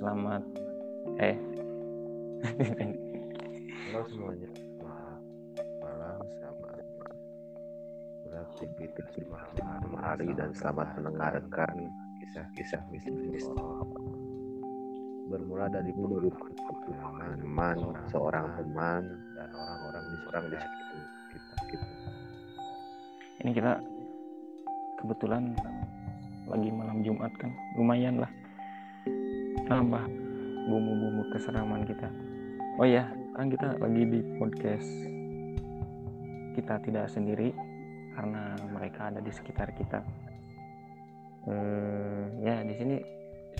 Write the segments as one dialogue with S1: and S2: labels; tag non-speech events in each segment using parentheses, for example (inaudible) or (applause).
S1: selamat. Eh.
S2: Halo semuanya, selamat malam, selamat beraktivitas malam hari dan selamat mendengarkan kisah-kisah mistis. Bermula dari mulut teman, seorang teman dan orang-orang di seorang di sekitar kita. Gitu.
S1: ini kita kebetulan lagi malam Jumat kan. Lumayan lah nambah bumbu-bumbu keseraman kita. Oh ya kan kita lagi di podcast kita tidak sendiri karena mereka ada di sekitar kita. Eh, ya di sini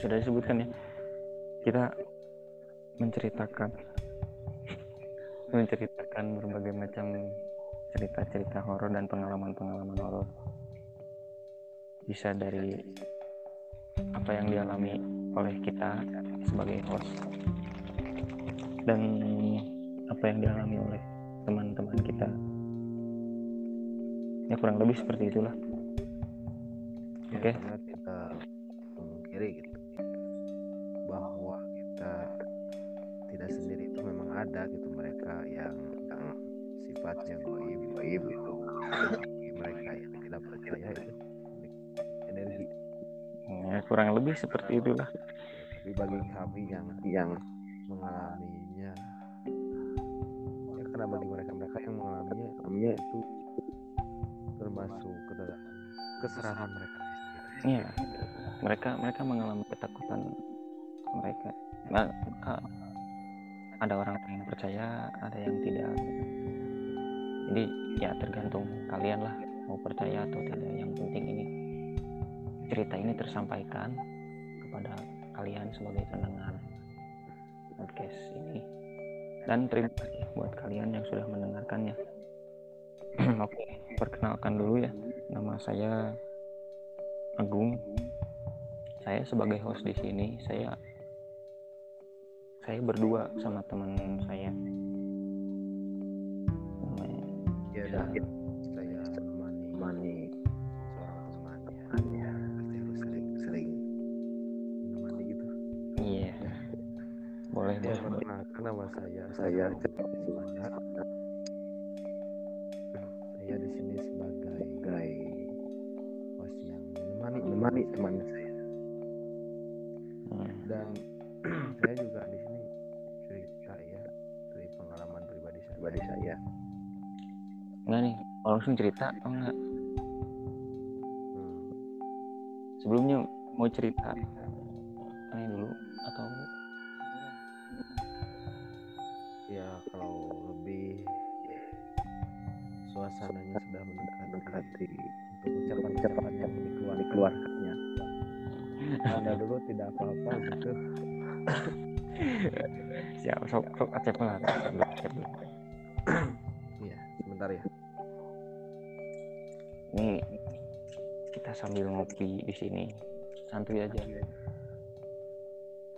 S1: sudah disebutkan ya. Kita menceritakan (laughs) menceritakan berbagai macam cerita-cerita horor dan pengalaman-pengalaman horor. Bisa dari apa yang dialami oleh kita sebagai host dan apa yang dialami oleh teman-teman kita ya kurang lebih seperti itulah
S2: Ya,
S1: Oke.
S2: karena kita memungkiri gitu bahwa kita tidak sendiri itu memang ada gitu mereka yang, yang sifatnya goib goib itu mereka yang tidak percaya itu energi
S1: ya kurang lebih seperti itulah
S2: tapi bagi kami yang yang mengalaminya ya karena bagi mereka mereka yang mengalaminya mengalaminya itu termasuk ke dalam keserahan mereka
S1: Iya, mereka mereka mengalami ketakutan mereka. Nah, ah, ada orang yang percaya, ada yang tidak. Jadi ya tergantung kalian lah mau percaya atau tidak. Yang penting ini cerita ini tersampaikan kepada kalian sebagai pendengar podcast ini. Dan terima kasih buat kalian yang sudah mendengarkannya. (clears throat) Oke, perkenalkan dulu ya. Nama saya Agung. Saya sebagai host di sini, saya saya berdua sama teman saya. Namanya
S2: ya saya saya semuanya saya di sini sebagai sebagai host yang menemani menemani teman saya
S1: Hmm.
S2: dan (clears throat) saya juga di sini cerita ya dari pengalaman pribadi saya pribadi saya
S1: Enggak nih, langsung cerita oh enggak?
S2: Hmm.
S1: Sebelumnya mau cerita ini dulu atau
S2: suasananya sudah mendekati untuk ucapan-ucapan yang dikeluar dikeluarkannya anda dulu tidak apa-apa gitu (laughs)
S1: siap sok sok acep lah acep dulu.
S2: iya sebentar ya
S1: Ini kita sambil ngopi di sini santuy aja.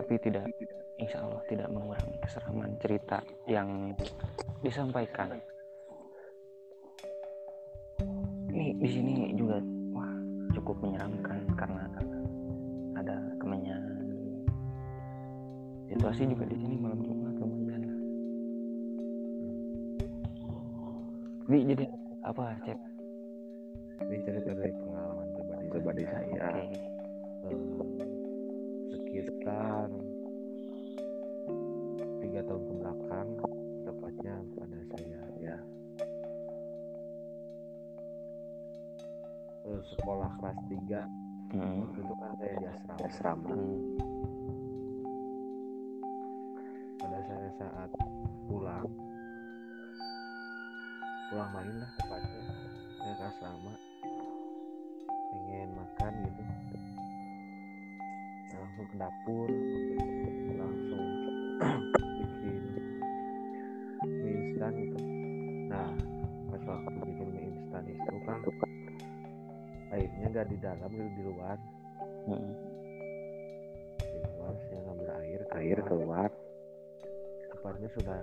S1: Tapi tidak, insya Allah tidak mengurangi keseraman cerita yang disampaikan. Di sini juga wah cukup menyeramkan karena ada kemenyan. Situasi juga di sini malam Jumat lumayan. Ini jadi apa, Cep?
S2: ini cerita dari pengalaman pribadi pribadi saya
S1: Oke.
S2: eh, sekitar tiga tahun ke belakang tepatnya pada saya ya sekolah kelas 3
S1: Hmm.
S2: waktu itu kan saya di asrama. Asrama.
S1: Hmm.
S2: pada saya saat pulang pulang main lah tepatnya saya ke asrama. Pengen makan gitu. Langsung ke dapur airnya gak di dalam gitu di luar.
S1: Hmm.
S2: di luar saya ngambil air air keluar. tepatnya sudah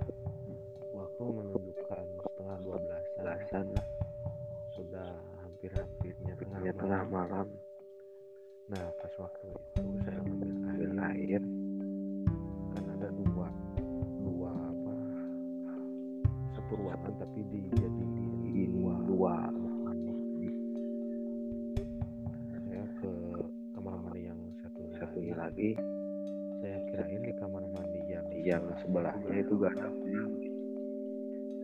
S2: waktu menunjukkan setengah dua belasan. Lah. Sudah hampir-hampirnya tengah, tengah malam. nah pas waktu itu saya mengambil air, air. Dua dua apa? Satu ruangan tapi dijadiin dua dua lagi saya kirain di kamar mandi yang yang sebelahnya itu gak ada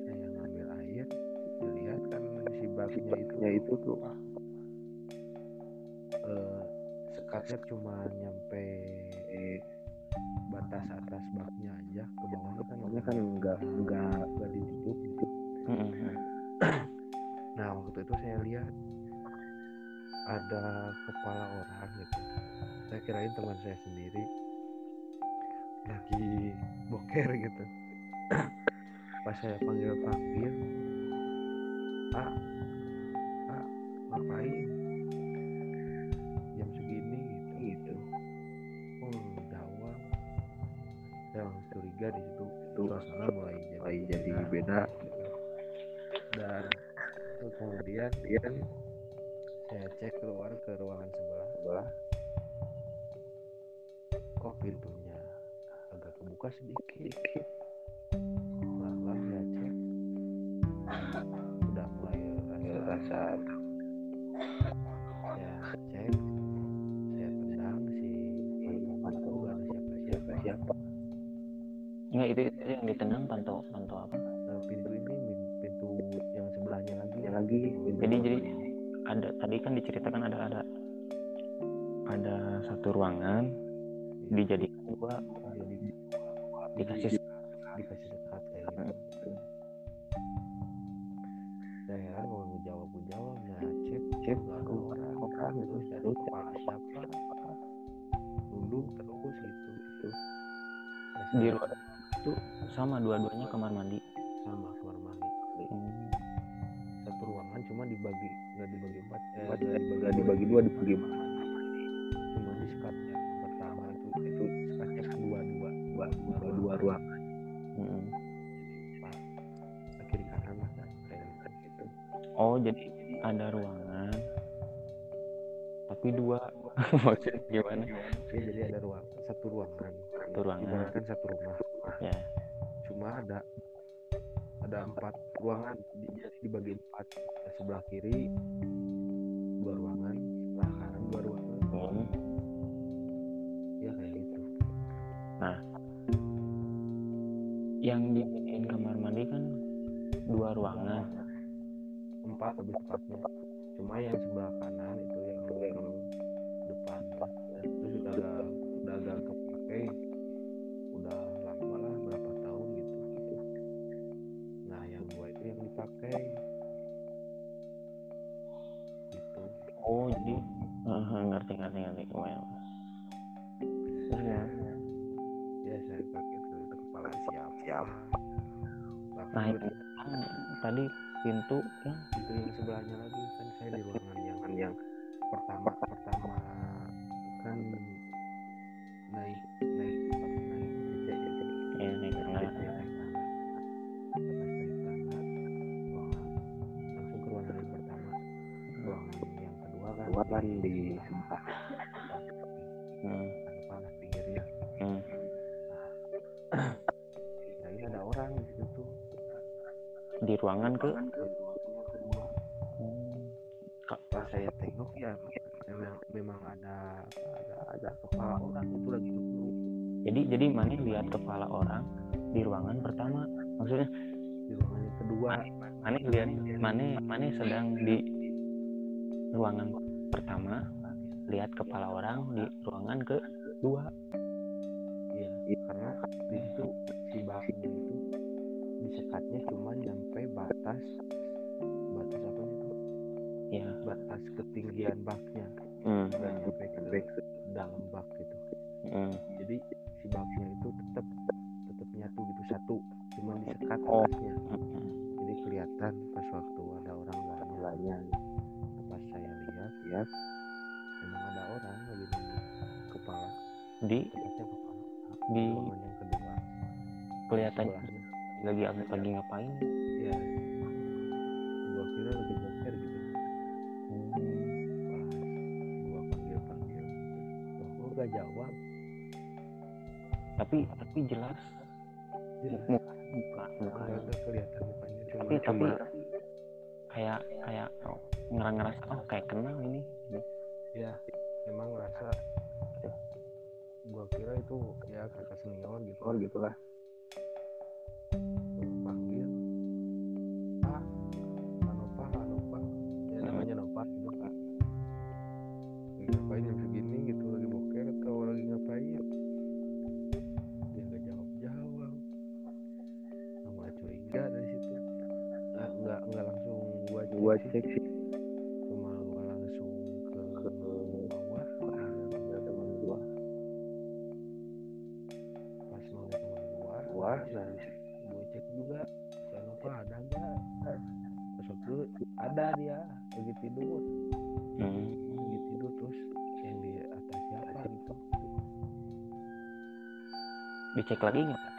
S2: saya ngambil air dilihat kan si baknya itu itu tuh. eh, sekatnya cuma nyampe batas atas baknya aja ke bawahnya kan kan enggak enggak enggak ditutup. Gitu. Nah waktu itu saya lihat ada kepala orang gitu. Saya kirain teman saya sendiri lagi boker gitu. Pas saya panggil panggil, ah, ah, ngapain? Jam segini gitu gitu. Oh jawab. Saya langsung curiga di situ. Suasana mulai jadi, mulai jadi beda. Dan terus kemudian kemudian saya cek keluar ke ruangan sebelah sebelah pintunya. Agak kebuka sedikit. Pelan-pelan saya cek udah mulai rasa rasa saya cek. Saya tendang si pantu gak ada siapa siapa siapa
S1: Nggak, itu, itu yang ditendang pantau pantau apa?
S2: Nah, pintu ini pintu yang sebelahnya lagi. Yang lagi
S1: jadi jadi ada tadi kan diceritakan ada ada ada satu ruangan dijadikan dua
S2: jadi
S1: dikasih
S2: dikasih sekat kayak gitu. Saya heran kalau ngejawab ngejawab ya cek cek nggak ada orang orang itu dari kepala siapa? nunduk terus gitu. Gitu. Ya,
S1: di ruangan itu sama dua-duanya kamar mandi.
S2: Sama kamar mandi.
S1: Hmm.
S2: satu ruangan cuma dibagi nggak dibagi empat eh, dibagi
S3: dibagi dua, dibagi
S2: empat cuma di sekat dua dua dua
S3: ruangan.
S2: Empat kiri kanan lah kan kayak gitu.
S1: Oh jadi ada ruangan. Tapi dua. (laughs) Maksudnya gimana?
S2: Ya, jadi ada ruang satu ruangan.
S1: Satu ruangan.
S2: Ibaratkan satu rumah.
S1: Ya.
S2: Cuma ada ada empat ruangan. Dibagi empat. Sebelah kiri dua ruangan. Sebelah kanan dua ruangan.
S1: Hmm.
S2: ya kayak gitu
S1: yang dijadiin kamar mandi kan dua ruangan.
S2: Empat lebih tepatnya. Cuma yang sebelah kanan itu yang yang depan. Itu sudah agak udah agak kepake. Udah lama lah berapa tahun gitu. Nah yang dua itu yang dipakai
S1: nah itu kan tadi pintu yang
S2: sebelahnya lagi kan saya di ruangan yang yang pertama pertama. Kan naik naik apa, naik ya
S1: naik
S2: naik naik langsung ke ruangan yang pertama. Ruangan yang kedua kan
S3: kan di sebelah.
S1: Hmm,
S2: di
S1: ruangan ke Hmm.
S2: pas saya tengok ya memang memang ada ada ada kepala orang itu lagi duduk.
S1: Jadi jadi mana lihat kepala orang di ruangan pertama maksudnya?
S2: Di ruangan yang kedua.
S1: Mana lihat mana mana sedang di ruangan pertama lihat kepala orang di ruangan kedua.
S2: Iya karena di situ si baknya itu disekatnya cuma nyampe batas batas apa itu
S1: ya.
S2: Batas ketinggian baknya.
S1: Hmm.
S2: nggak nyampe ke dalam bak gitu.
S1: Hmm.
S2: jadi si baknya itu tetap tetap nyatu gitu satu. Cuma disekat
S1: Oh.
S2: atasnya.
S1: Hmm.
S2: jadi kelihatan pas waktu ada orang lainnya pas saya lihat lihat emang ada orang lagi nunggu kepala.
S1: Di?
S2: Kepala.
S1: Di
S2: yang kedua.
S1: Kelihatan lagi lagi ngapain?
S2: Ya gua kira lagi boker gitu.
S1: Hmm.
S2: pas gua panggil panggil. Kok gak jawab.
S1: Tapi tapi jelas.
S2: Jelas.
S1: muka muka muka.
S2: Nggak nggak kelihatan mukanya cuma
S1: tapi tapi
S2: cuma
S1: kayak kayak oh, ngerasa oh kayak kenal ini.
S2: Ya memang ngerasa. Gua kira itu ya kakak senior gitu.
S3: Oh gitulah.
S2: Gua cek,
S3: gua
S2: sih.
S3: cek sih.
S2: Cuma gua langsung ke bawah.
S3: Ada teman gua
S2: pas mau temen gua
S3: gua? nah
S2: gue cek juga. Si Nova ada nggak. Pas waktu ada dia lagi tidur.
S1: Hmm.
S2: lagi tidur terus yang di atas siapa gitu.
S1: Dicek lagi nggak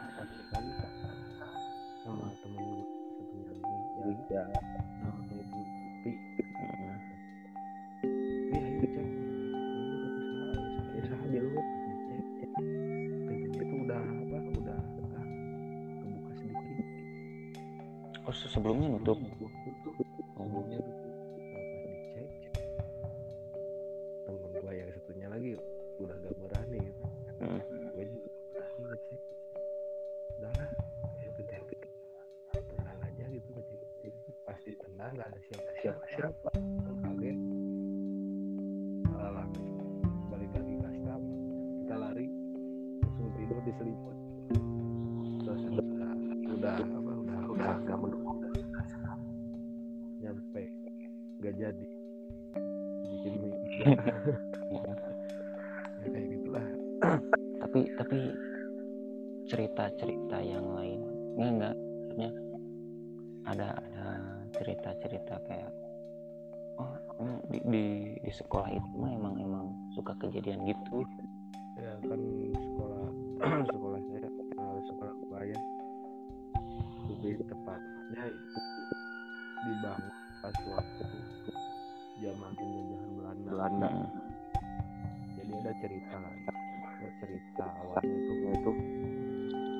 S2: jadi
S1: ada cerita
S2: ada cerita awalnya itu itu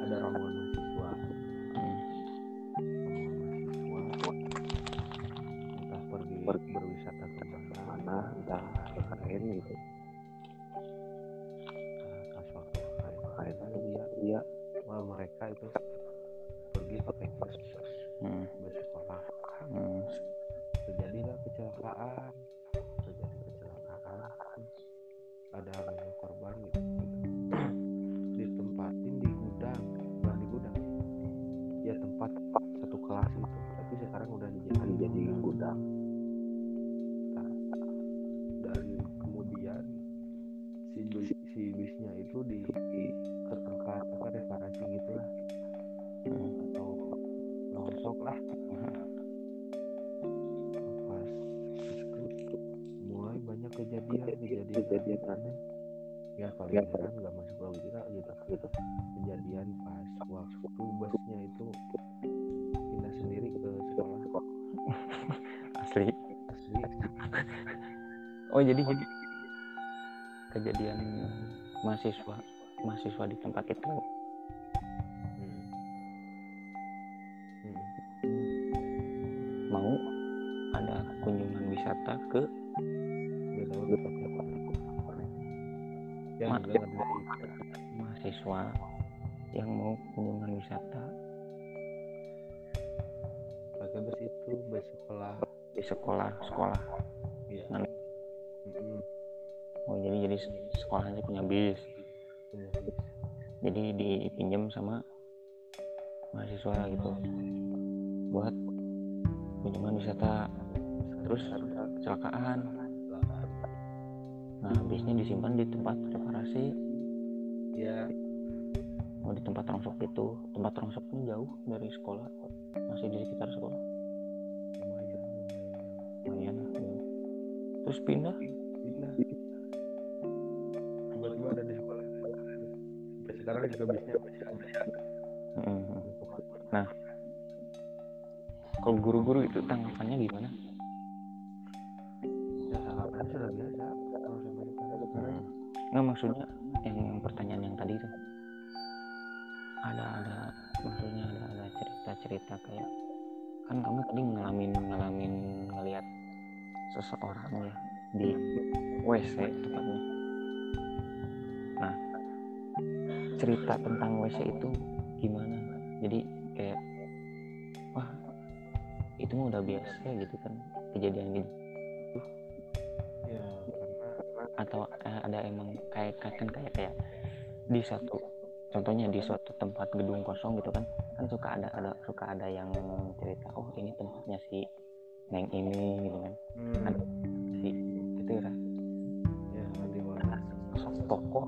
S2: ada rombongan mahasiswa rombongan mahasiswa entah pergi
S3: Pergi.
S2: berwisata ke mana
S3: entah lain gitu
S2: Nah, pas waktu KKN
S3: kayak
S2: dia
S3: dia
S2: wah, mereka itu pergi pakai bus
S1: Hmm.
S2: bus sekolah
S1: Hmm.
S2: terjadilah kecelakaan ada banyak korban gitu. (clears throat) Ditempatin di gudang bukan di gudang ya tempat satu kelas gitu. Tapi sekarang udah dijadikan
S3: jadi gudang.
S2: Nah, dari kemudian si bis, si bisnya itu di, di apa reparasi gitulah
S1: Hmm.
S2: atau longsok lah kejadian kejadian
S3: kejadian
S2: aneh. ya paling
S3: Ya,
S2: heran nggak masuk logika gitu.
S3: Gitu
S2: kejadian pas waktu busnya itu pindah sendiri ke sekolah. (laughs)
S1: Asli.
S2: Asli.
S1: Oh jadi jadi kejadian mahasiswa mahasiswa di tempat itu mahasiswa yang mau kunjungan wisata.
S2: Pakai bus itu bus sekolah
S1: di sekolah sekolah.
S2: Ya
S1: Mana?
S2: Mm-mm.
S1: oh jadi jadi sekolahnya punya bis.
S2: Punya bis.
S1: jadi dipinjam sama mahasiswa gitu. Buat kunjungan wisata. Terus kecelakaan.
S2: Kecelakaan.
S1: nah bisnya disimpan di tempat reparasi.
S2: Ya
S1: mau di tempat rongsok itu. Tempat rongsoknya jauh dari sekolah. Masih di sekitar sekolah.
S2: Lumayan lumayan.
S1: Lah, jauh. terus pindah?
S2: Pindah. Tiba-tiba ada di sekolah. Sampai sekarang juga bisnya masih ada.
S1: Mm-mm. kalau guru-guru itu tanggapannya gimana?
S2: Ya sudah biasa. Sekarang
S1: nggak maksudnya yang, yang pertanyaan yang tadi tuh cerita kayak kan kamu tadi ngalamin ngalamin ngelihat seseorang ya di WC tepatnya. Nah cerita tentang WC itu gimana? Jadi kayak wah itu mah udah biasa gitu kan kejadian gitu
S2: ya karena
S1: atau eh, ada emang kayak kan kayak kayak di satu contohnya di suatu tempat gedung kosong gitu kan kan suka ada ada suka ada yang cerita oh ini tempatnya si neng ini gitu kan.
S2: Hmm,
S1: ada si itu ya.
S2: Ya nanti
S1: sosok tokoh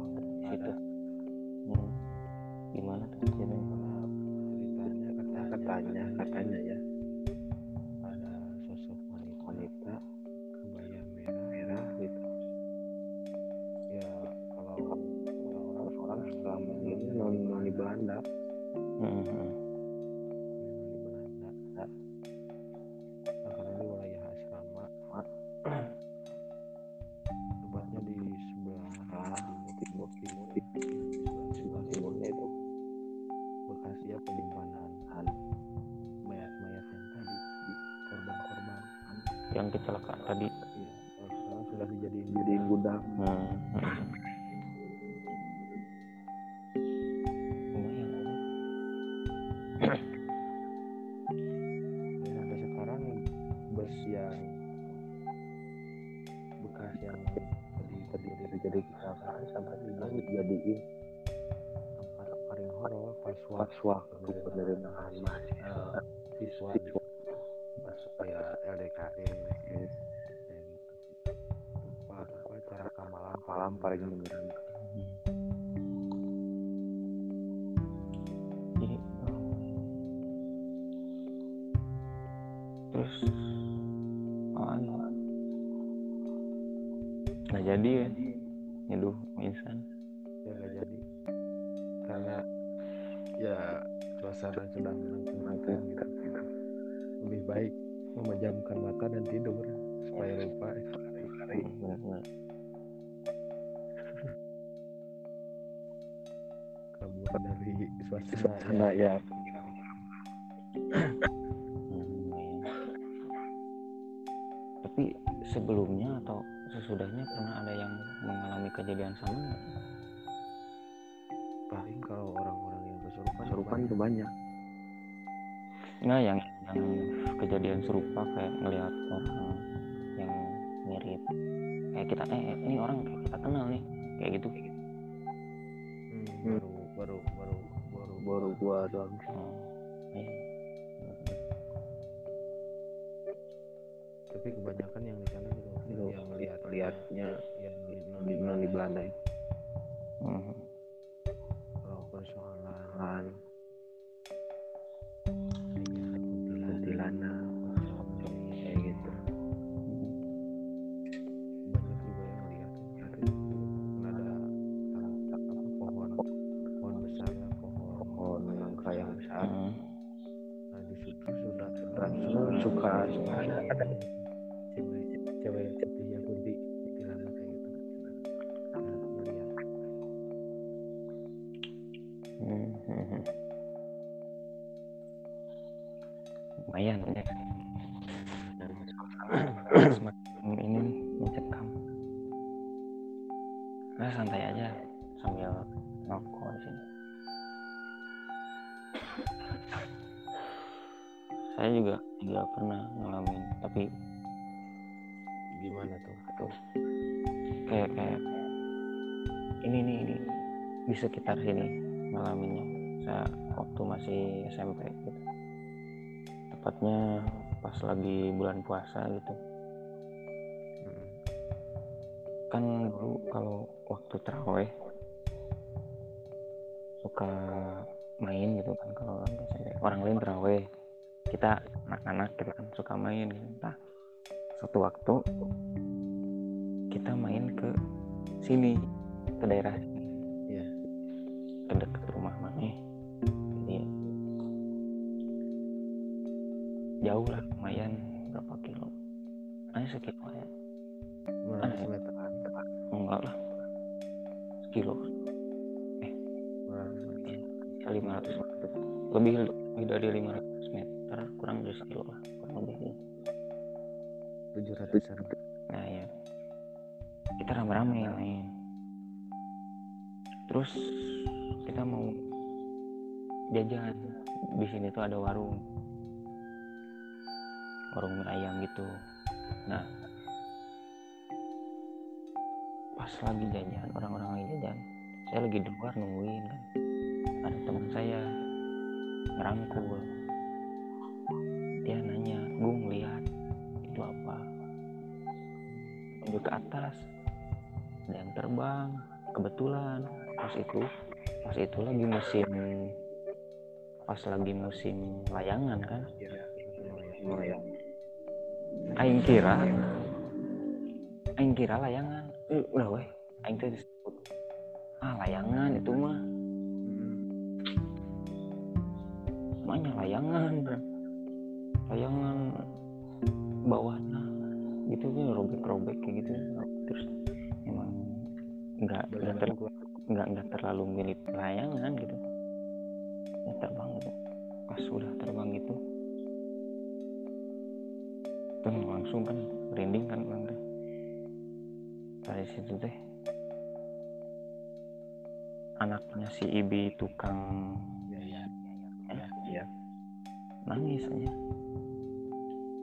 S2: yang
S1: kecelakaan tadi
S2: Iya, sekarang sudah dijadiin
S3: jadi gudang
S1: hmm. Ya
S2: suasana sudah menenangkan gitu lebih baik memejamkan mata dan tidur supaya lupa
S1: Benar-benar.
S2: kabur dari suasana
S3: suasana ya
S1: lumayan. tapi sebelumnya atau sesudahnya pernah ada yang mengalami kejadian sama nggak?
S2: Kesurupan
S3: itu banyak.
S1: Nggak yang yang kejadian serupa kayak ngelihat orang yang mirip. Kayak kita eh ini orang kayak kita kenal nih. Kayak gitu.
S2: Hmm, baru baru baru baru
S3: baru gua doang.
S1: Oh, iya.
S2: tapi kebanyakan yang di sana juga
S3: Itu
S2: yang melihat
S3: lihatnya
S2: yang
S3: di
S2: di
S3: di Belanda itu
S1: ini nih ini. Di sekitar sini ngalaminnya. Saya waktu masih SMP gitu. Tepatnya pas lagi bulan puasa gitu.
S2: Hmm.
S1: kan dulu kalau waktu teraweh suka main gitu kan. Kalau orang SMP orang lain teraweh kita anak-anak gitu kan suka main gitu. nah suatu waktu kita main ke sini ke daerah sini.
S2: Iya.
S1: ke dekat rumah mana jadi jauh lah lumayan berapa kilo. Hanya sekilo ya.
S2: Mana meteran
S1: enggak lah. Sekilo.
S2: Mana meteran?
S1: bisa 500 meter. Lebih lebih dari 500 meter kurang dari sekilo lah kurang lebih.
S2: Tujuh ratusan.
S1: Nah ya kita rame-rame main terus kita mau jajan. Di sini tuh ada warung. Warung mie ayam gitu. Nah pas lagi jajan orang-orang lagi jajan saya lagi di luar nungguin kan. Ada teman saya ngerangkul. Dia nanya gung lihat itu apa? Tunjuk ke atas ada yang terbang kebetulan pas itu pas itu lagi musim pas lagi musim layangan kan? Aing kira aing kira layangan eh, udah weh aing teh disebut ah layangan itu mah. Namanya layangan bro. layangan bawahnya gitu kan robek-robek kayak gitu terus emang nggak nggak ter, nggak nggak terlalu mirip layangan gitu. Ya terbang gitu. Pas udah terbang gitu. Kan langsung kan merinding kan bang dari situ teh anaknya si Ibi tukang
S2: ya
S1: nangis aja.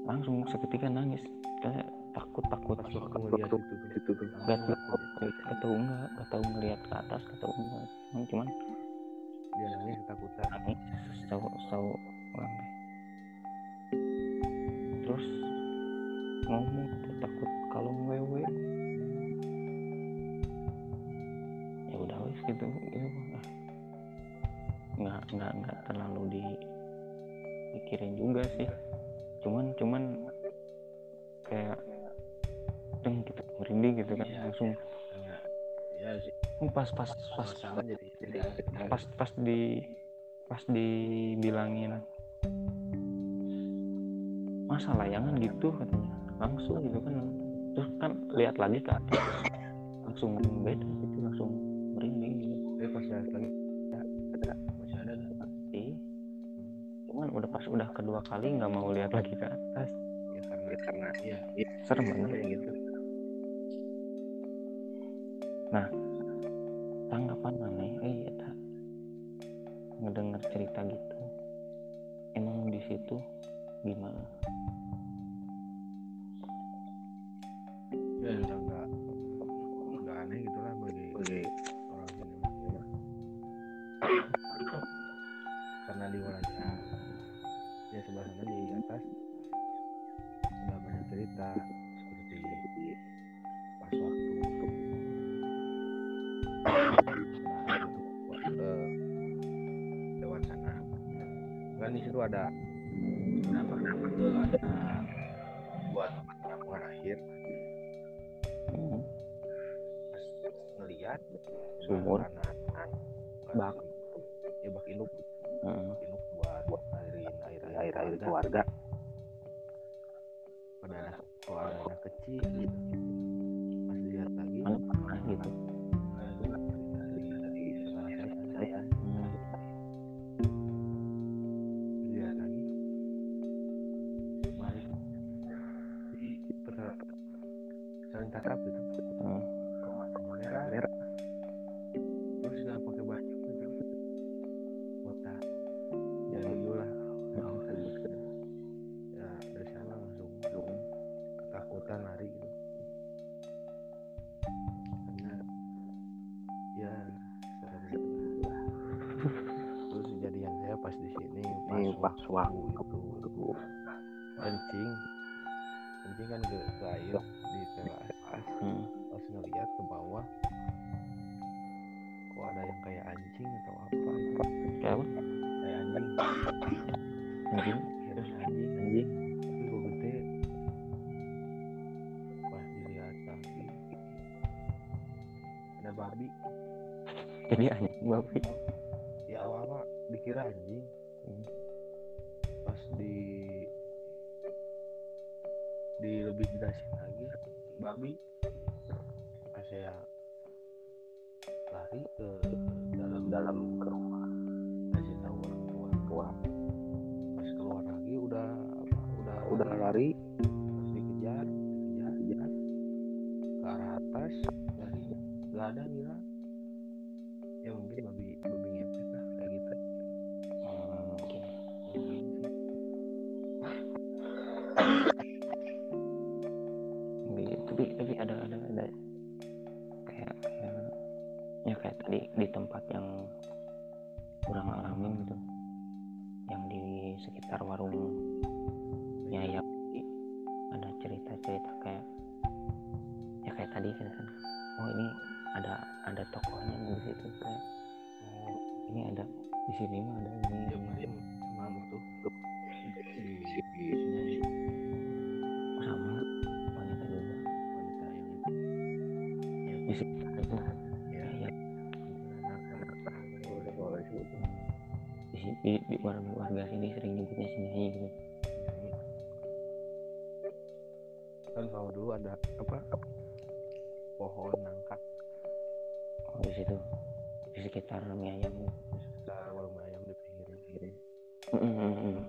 S1: Langsung seketika nangis. Kayak takut takut
S2: ngeliat itu tuh
S1: gak tahu gak tahu enggak gak tahu ngelihat ke atas gak tahu enggak. Cuman cuman
S2: dia nangis ketakutan
S1: nangis tahu tahu orang terus ngomong takut kalau wewe ya udah wes gitu gitu nggak nggak nggak terlalu dipikirin juga sih. Cuman cuman langsung
S2: ya sih.
S1: Pas pas pas
S2: sama jadi jadi
S1: pas pas di pas dibilangin. Masa layangan gitu katanya. Langsung gitu kan. Terus kan lihat lagi ke atas langsung beda gitu langsung merinding gitu.
S2: Eh pas lihat lagi ya, ada masih ada
S1: pasti cuman udah pas udah kedua kali nggak mau lihat lagi ke atas
S2: ya karena karena ya, ya
S1: serem banget.
S2: kayak gitu
S1: tanggapan mana eh eta ngedenger cerita gitu. Emang di situ gimana?
S2: Ya udah nggak nggak aneh gitu lah bagi bagi orang sini mah. karena di Walanda ya sebelah sana di atas sudah banyak cerita seperti pas waktu kan di situ ada apa ada buat tempat penampungan akhir.
S1: Hmm,
S2: pas ngeliat
S1: Sumur. Bak.
S2: ya bak induk
S1: hmm.
S2: bak induk buat buat airin air air air keluarga. pada anak ada anak kecil. gitu waktu itu kencing kencing kan ke, ke air di teras
S1: Hmm.
S2: pas ngeliat ke bawah kok ada yang kayak anjing atau apa?
S1: Kayak apa?
S2: Kayak anjing.
S1: Anjing.
S2: Kira anjing. Anjing. Tapi kok gede. Pas dilihat lagi. Ada babi.
S1: Jadi anjing babi.
S2: Ya awal awal dikira anjing.
S1: Hmm.
S2: Lebih jelasin lagi. Babi. Saya lari ke dalam dalam ke rumah nah
S3: keluar
S2: pas keluar lagi udah apa, udah
S3: udah lari.
S2: terus dikejar dikejar dikejar. Ke arah atas lagi nggak ada hilang ya mungkin babi babi
S3: sebut
S1: di, di, di warga warga sini sering nyebutnya Nyai gitu
S2: kan kalau dulu ada apa pohon nangka.
S1: Oh di situ. Di sekitar mie ayam. Gitu.
S2: sekitar warung ayam di pinggir pinggir
S1: Mm, mm,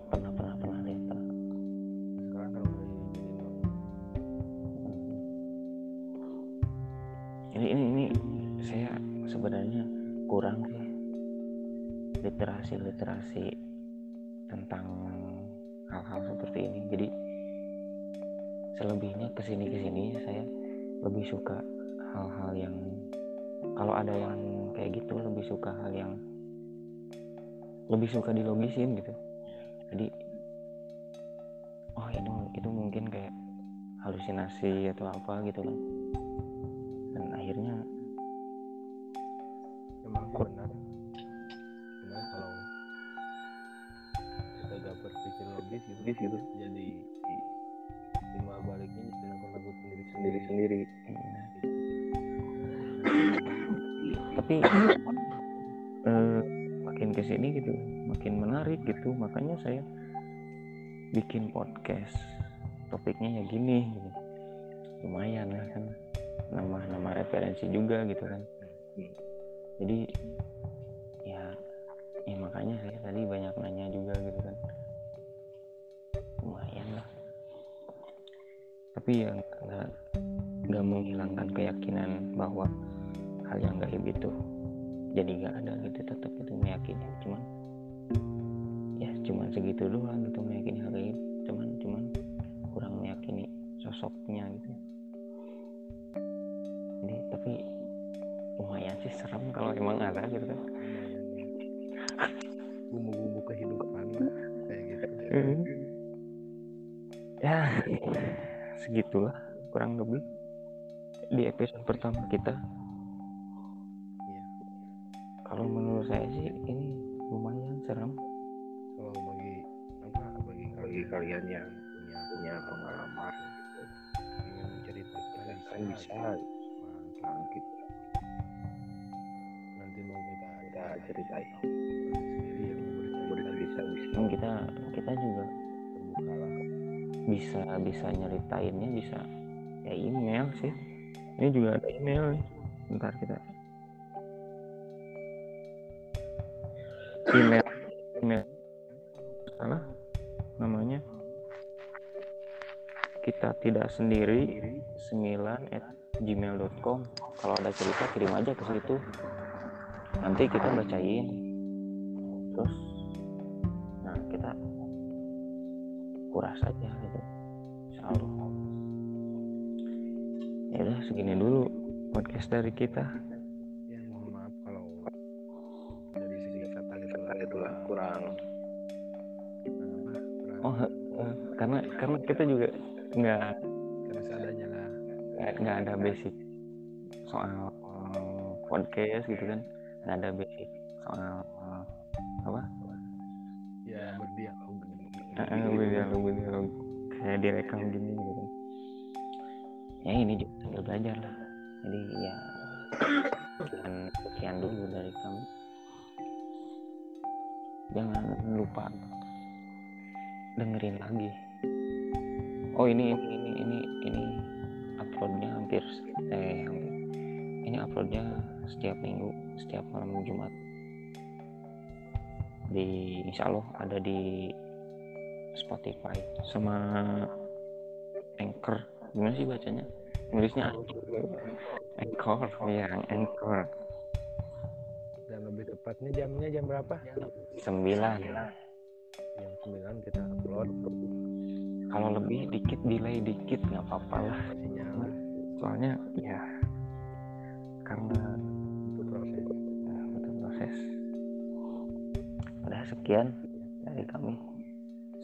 S1: literasi literasi tentang hal-hal seperti ini. Jadi selebihnya ke sini ke sini saya lebih suka hal-hal yang kalau ada yang kayak gitu lebih suka hal yang lebih suka dilogisin gitu. Jadi oh itu itu mungkin kayak halusinasi atau apa gitu kan. Dan akhirnya
S2: emang sih benar benar logis gitu. Jadi timbal baliknya jadi nonton lagu sendiri
S3: sendiri sendiri
S1: hmm, tapi eh, makin ke sini gitu makin menarik gitu. Makanya saya bikin podcast. Topiknya ya gini gitu. lumayan lah kan. Nama nama referensi juga gitu kan. Jadi ya ya makanya saya tadi banyak nanya juga tapi ya nggak nggak menghilangkan keyakinan bahwa hal yang gaib itu jadi nggak ada gitu tetap itu meyakini. Cuman ya cuman segitu doang gitu meyakini hal gaib. Cuman cuman kurang meyakini sosoknya gitu. Jadi tapi lumayan sih serem kalau emang ada gitu kan. (laughs)
S2: Bumbu-bumbu kehidupan kayak gitu.
S1: Ya segitulah kurang lebih di episode pertama kita.
S2: Iya.
S1: kalau menurut saya sih ini lumayan serem.
S2: Kalau bagi apa bagi
S3: bagi
S2: kalian
S3: yang
S2: punya
S3: punya pengalaman
S2: ingin menceritakan
S3: kan bisa.
S2: Nah,
S3: bangkit
S2: nanti mau kita
S3: kita ceritain.
S2: Sendiri yang bercerita
S3: bisa.
S1: Dan kita kita juga bisa bisa nyeritainnya bisa ya email sih. Ini juga ada email nih. Bentar kita. Email email. Salah namanya. Kita tidak sendiri 9 at gmail.com kalau ada cerita kirim aja ke situ. Nanti kita bacain. Terus kuras aja gitu. Insya Allah ya udah segini dulu podcast dari kita.
S2: Ya mohon maaf kalau dari segi kata gitu lah
S3: itu lah kurang.
S1: Oh karena karena kita juga nggak
S2: karena seadanya lah.
S1: nggak ada basic soal podcast gitu kan. Nggak ada basic soal apa Eh, berdialog berdialog kayak direkam gini gitu. Kan ya ini juga sambil belajar lah. Jadi ya sekian, sekian dulu dari kami. Jangan lupa dengerin lagi. Oh ini ini ini ini ini uploadnya hampir eh hampir ini uploadnya setiap minggu setiap malam Jumat. Di insya Allah ada di Spotify sama Anchor. Gimana sih bacanya? Inggrisnya Anchor. Ya Anchor.
S2: Dan lebih tepatnya jamnya jam berapa?
S1: 9
S2: jam 9 kita upload.
S1: Kalau lebih dikit delay dikit nggak apa-apa lah.
S2: sinyal
S1: soalnya ya karena
S2: itu proses.
S1: Ya, butuh proses. Udah sekian dari kami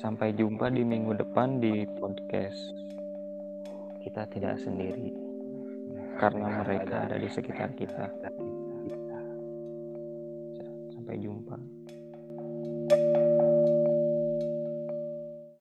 S1: sampai jumpa di minggu depan di podcast kita tidak sendiri karena mereka ada di sekitar kita. Sampai jumpa